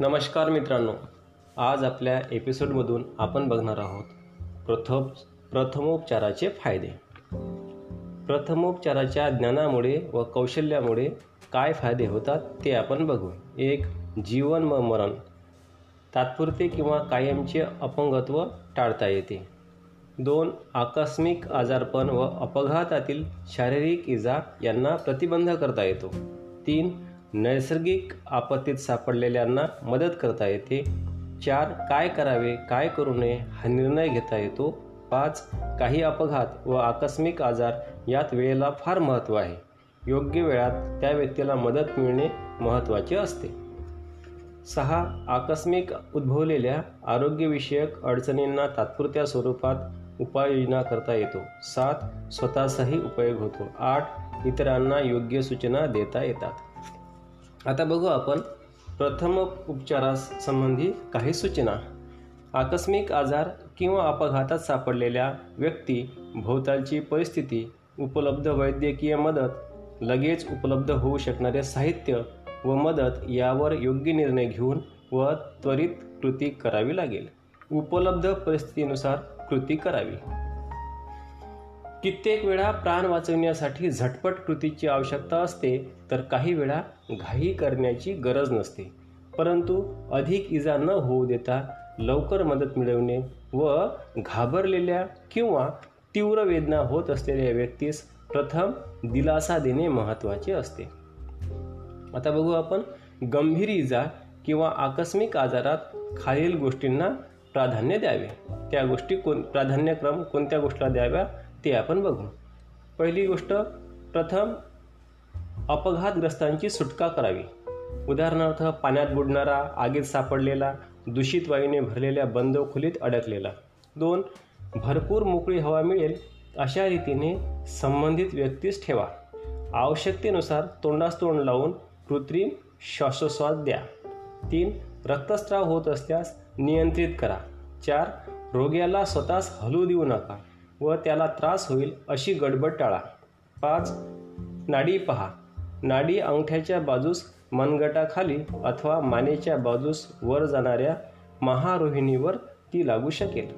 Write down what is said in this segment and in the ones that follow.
नमस्कार मित्रांनो आज आपल्या एपिसोडमधून आपण बघणार आहोत प्रथम प्रथमोपचाराचे फायदे. प्रथमोपचाराच्या ज्ञानामुळे व कौशल्यामुळे काय फायदे होतात ते आपण बघू एक जीवन व मरण. तात्पुरते किंवा कायमचे अपंगत्व टाळता येते. दोन आकस्मिक आजारपण व अपघातातील शारीरिक इजा यांना प्रतिबंध करता येतो. तीन नैसर्गिक आपत्तीत सापडलेल्यांना मदत करता येते. चार काय करावे काय करू नये हा निर्णय घेता येतो. पाच काही अपघात व आकस्मिक आजार यात वेळेला फार महत्त्व आहे. योग्य वेळात त्या व्यक्तीला मदत मिळणे महत्त्वाचे असते. सहा आकस्मिक उद्भवलेल्या आरोग्यविषयक अडचणींना तात्पुरत्या स्वरूपात उपाययोजना करता येतो. सात स्वतःचाही उपयोग होतो. आठ इतरांना योग्य सूचना देता येतात. आता बघू आपण प्रथम उपचारास संबंधी काही सूचना. आकस्मिक आजार किंवा अपघातात सापडलेल्या व्यक्ती भोवतालची परिस्थिती उपलब्ध वैद्यकीय मदत लगेच उपलब्ध होऊ शकणारे साहित्य व मदत यावर योग्य निर्णय घेऊन व त्वरित कृती करावी लागेल. उपलब्ध परिस्थितीनुसार कृती करावी. कित्येक वेळा प्राण वाचवण्यासाठी झटपट कृतीची आवश्यकता असते तर काही वेळा घाई करण्याची गरज नसते. परंतु अधिक इजा न होऊ देता लवकर मदत मिळवणे व घाबरलेल्या किंवा तीव्र वेदना होत असलेल्या व्यक्तीस प्रथम दिलासा देणे महत्त्वाचे असते. आता बघू आपण गंभीर इजा किंवा आकस्मिक आजारात खालील गोष्टींना प्राधान्य द्यावे. त्या गोष्टी कोण प्राधान्यक्रम कोणत्या गोष्टीला द्याव्या? ते आपण बघू. पहिली गोष्ट प्रथम अपघातग्रस्तांची सुटका करावी. उदाहरणार्थ पाण्यात बुडणारा आगीत सापडलेला दूषित वायूने भरलेल्या बंद खोलीत अडकलेला. दोन भरपूर मोकळी हवा मिळेल अशा रीतीने संबंधित व्यक्तीस ठेवा. आवश्यकतेनुसार तोंडास तोंड लावून कृत्रिम श्वासोश्वास द्या. तीन रक्तस्राव होत असल्यास नियंत्रित करा. चार रोग्याला स्वतःस हलू देऊ नका. व त्याला त्रास होईल अशी गडबड टाळा. पाच नाडी पहा. नाडी अंगठ्याच्या बाजूस मनगटाखाली अथवा मानेच्या बाजूस वर जाणाऱ्या महारोहिणीवर ती लागू शकेल.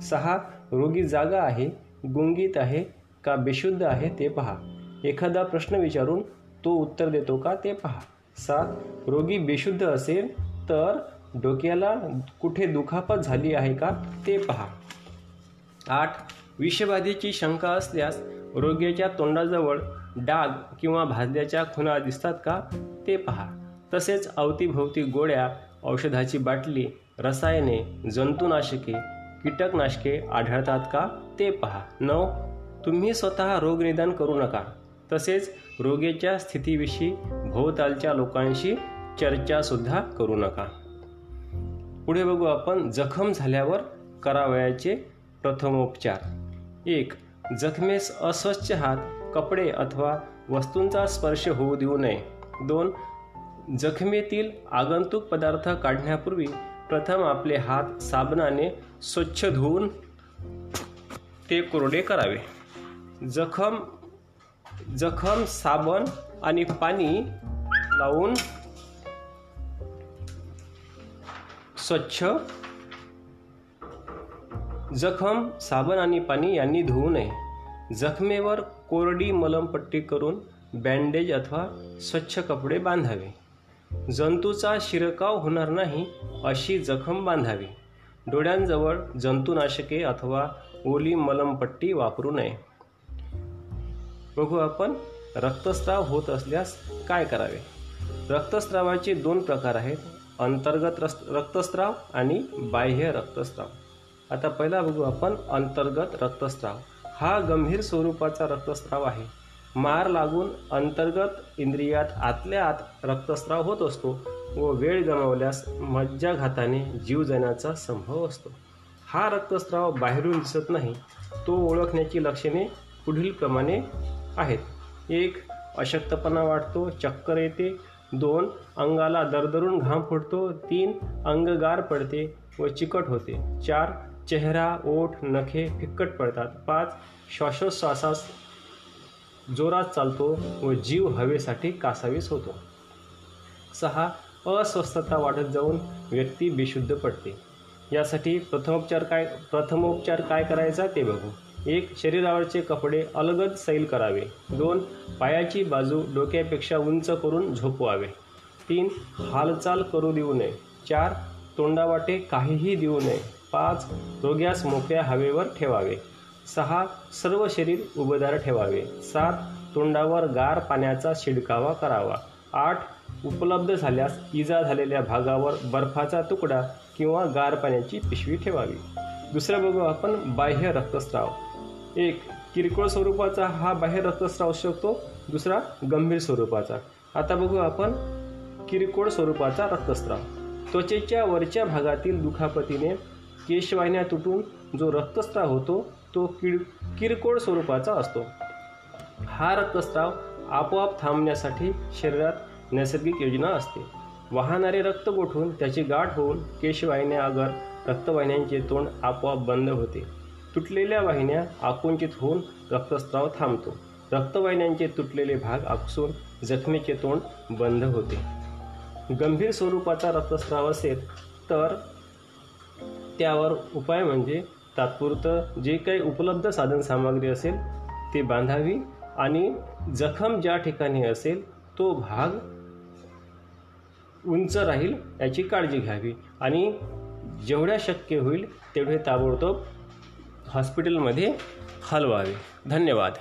सहा रोगी जागा आहे गुंगीत आहे का बेशुद्ध आहे ते पहा. एखादा प्रश्न विचारून तो उत्तर देतो का ते पहा. सात रोगी बेशुद्ध असेल तर डोक्याला कुठे दुखापत झाली आहे का ते पहा. आठ विषबाधेची शंका असल्यास रोग्याच्या तोंडाजवळ डाग किंवा भाजल्याच्या खुणा दिसतात का ते पहा. तसेच अवतीभोवती गोळ्या औषधाची बाटली रसायने जंतुनाशके कीटकनाशके आढळतात का ते पहा. नऊ. तुम्ही स्वतः रोगनिदान करू नका. तसेच रोगेच्या स्थितीविषयी भोवतालच्या लोकांशी चर्चासुद्धा करू नका. पुढे बघू आपण जखम झाल्यावर करावयाचे प्रथमोपचार. एक जखमेस अस्वच्छ हात कपडे अथवा वस्तूंचा स्पर्श होऊ देऊ नये. दोन जखमेतील आगंतुक पदार्थ काढण्यापूर्वी प्रथम आपले हात साबणाने स्वच्छ धुवून ते कोरडे करावे. जखम जखम साबण आणि पाणी लावून स्वच्छ जखम साबण आणि पाणी यांनी धुवू नये. जखमेवर कोरडी मलमपट्टी करून बँडेज अथवा स्वच्छ कपडे बांधावे. जंतूचा शिरकाव होणार नाही अशी जखम बांधावी. डोळ्यांजवळ जंतुनाशके अथवा ओली मलमपट्टी वापरू नये. बघू आपण रक्तस्राव होत असल्यास काय करावे? रक्तस्रावाचे दोन प्रकार आहेत. अंतर्गत रक्तस्राव आणि बाह्य रक्तस्राव. आता पहिला बघू आपण अंतर्गत रक्तस्राव. हा गंभीर स्वरूपाचा रक्तस्राव आहे. मार लागून अंतर्गत इंद्रियात आतल्या आत रक्तस्राव होत असतो व वेळ गमावल्यास मज्जाघाताने जीव जाण्याचा संभव असतो. हा रक्तस्राव बाहेरून दिसत नाही तो ओळखण्याची लक्षणे पुढीलप्रमाणे आहेत. एक अशक्तपणा वाटतो चक्कर येते. दोन अंगाला दरदरून घाम फुटतो. तीन अंगगार पडते व चिकट होते. चार चेहरा ओठ नखे फिक्कट पडतात. पाच श्वासोश्वासास जोरात चालतो व जीव हवेसाठी कासावीस होतो. सहा अस्वस्थता वाढत जाऊन व्यक्ती बेशुद्ध पडते. यासाठी प्रथमोपचार काय प्रथमोपचार काय करायचा ते बघू. एक शरीरावरचे कपडे अलगद सैल करावे. दोन पायाची बाजू डोक्यापेक्षा उंच करून झोपवावे. तीन हालचाल करू देऊ नये. चार तोंडावाटे काहीही देऊ नये. पाच रोग्यास मोकळ्या हवेवर ठेवावे. सहा सर्व शरीर उबदार ठेवावे. सात तोंडावर गार पाण्याचा शिडकावा करावा. आठ उपलब्ध झाल्यास इजा झालेल्या भागावर बर्फाचा तुकडा किंवा गार पाण्याची पिशवी ठेवावी. दुसरं बघू आपण बाह्य रक्तस्राव. एक किरकोळ स्वरूपाचा हा बाह्य रक्तस्राव असू शकतो. दुसरा गंभीर स्वरूपाचा. आता बघू आपण किरकोळ स्वरूपाचा रक्तस्राव. त्वचेच्या वरच्या भागातील दुखापतीने केशवाहिन्या तुटून जो रक्तस्राव होतो तो किड किरकोळ स्वरूपाचा असतो. हा रक्तस्राव आपोआप थांबण्यासाठी शरीरात नैसर्गिक योजना असते. वाहणारे रक्त गोठून त्याची गाठ होऊन केशवाहिन्या अगर रक्तवाहिन्यांचे तोंड आपोआप बंद होते. तुटलेल्या वाहिन्या आकुंचित होऊन रक्तस्राव थांबतो. रक्तवाहिन्यांचे तुटलेले भाग आकसून जखमेचे तोंड बंद होते. गंभीर स्वरूपाचा रक्तस्राव असेल तर त्यावर उपाय म्हणजे तात्पुरतं जे काही उपलब्ध साधनसामग्री असेल ते बांधावी आणि जखम ज्या ठिकाणी असेल तो भाग उंच राहील याची काळजी घ्यावी. आणि जेवढ्या शक्य होईल तेवढे ताबडतोब हॉस्पिटलमध्ये हलवावे. धन्यवाद.